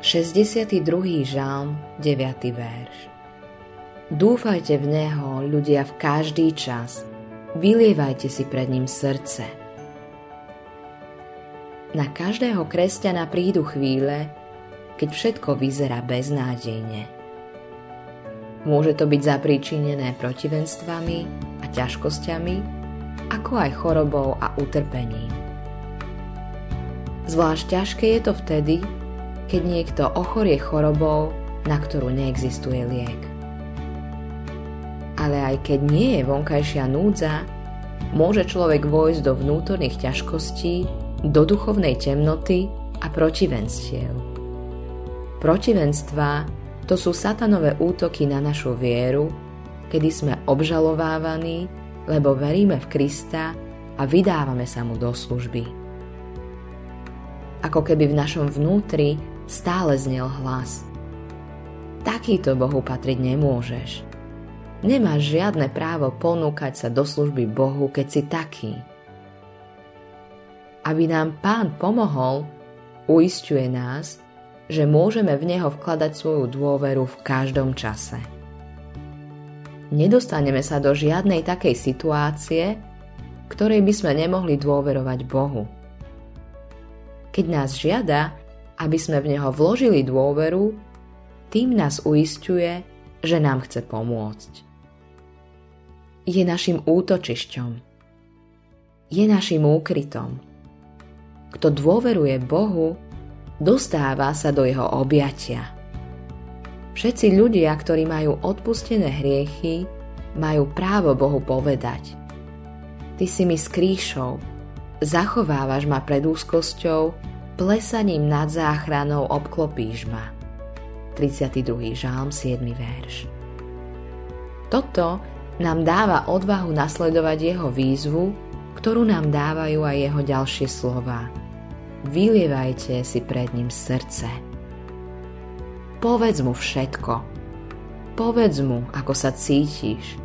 62. žalm, 9. verš. Dúfajte v Neho, ľudia, v každý čas. Vylievajte si pred ním srdce. Na každého kresťana prídu chvíle, keď všetko vyzerá beznádejne. Môže to byť zapríčinené protivenstvami a ťažkosťami, ako aj chorobou a utrpením. Zvlášť ťažké je to vtedy, keď niekto ochorie chorobou, na ktorú neexistuje liek. Ale aj keď nie je vonkajšia núdza, môže človek vojsť do vnútorných ťažkostí, do duchovnej temnoty a protivenstiev. Protivenstva to sú satanové útoky na našu vieru, kedy sme obžalovávaní, lebo veríme v Krista a vydávame sa mu do služby. Ako keby v našom vnútri stále znel hlas. Takýto Bohu patriť nemôžeš. Nemáš žiadne právo ponúkať sa do služby Bohu, keď si taký. Aby nám Pán pomohol, uistuje nás, že môžeme v Neho vkladať svoju dôveru v každom čase. Nedostaneme sa do žiadnej takej situácie, ktorej by sme nemohli dôverovať Bohu. Keď nás žiada, aby sme v Neho vložili dôveru, tým nás uistuje, že nám chce pomôcť. Je našim útočišťom. Je našim úkrytom. Kto dôveruje Bohu, dostáva sa do jeho objatia. Všetci ľudia, ktorí majú odpustené hriechy, majú právo Bohu povedať. Ty si mi skrýšou, zachovávaš ma pred úzkosťou plesaním nad záchranou obklopíš ma. 32. žálm 7. verš. Toto nám dáva odvahu nasledovať jeho výzvu, ktorú nám dávajú aj jeho ďalšie slova. Vylievajte si pred ním srdce. Povedz mu všetko. Povedz mu, ako sa cítiš.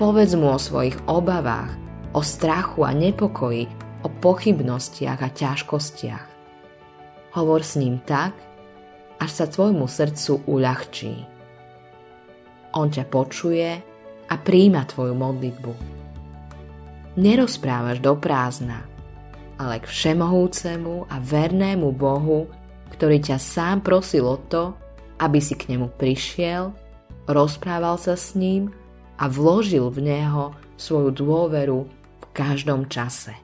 Povedz mu o svojich obavách, o strachu a nepokoji, o pochybnostiach a ťažkostiach. Hovor s ním tak, až sa tvojmu srdcu uľahčí. On ťa počuje a príjma tvoju modlitbu. Nerozprávaš do prázdna, ale k všemohúcemu a vernému Bohu, ktorý ťa sám prosil o to, aby si k nemu prišiel, rozprával sa s ním a vložil v neho svoju dôveru v každom čase.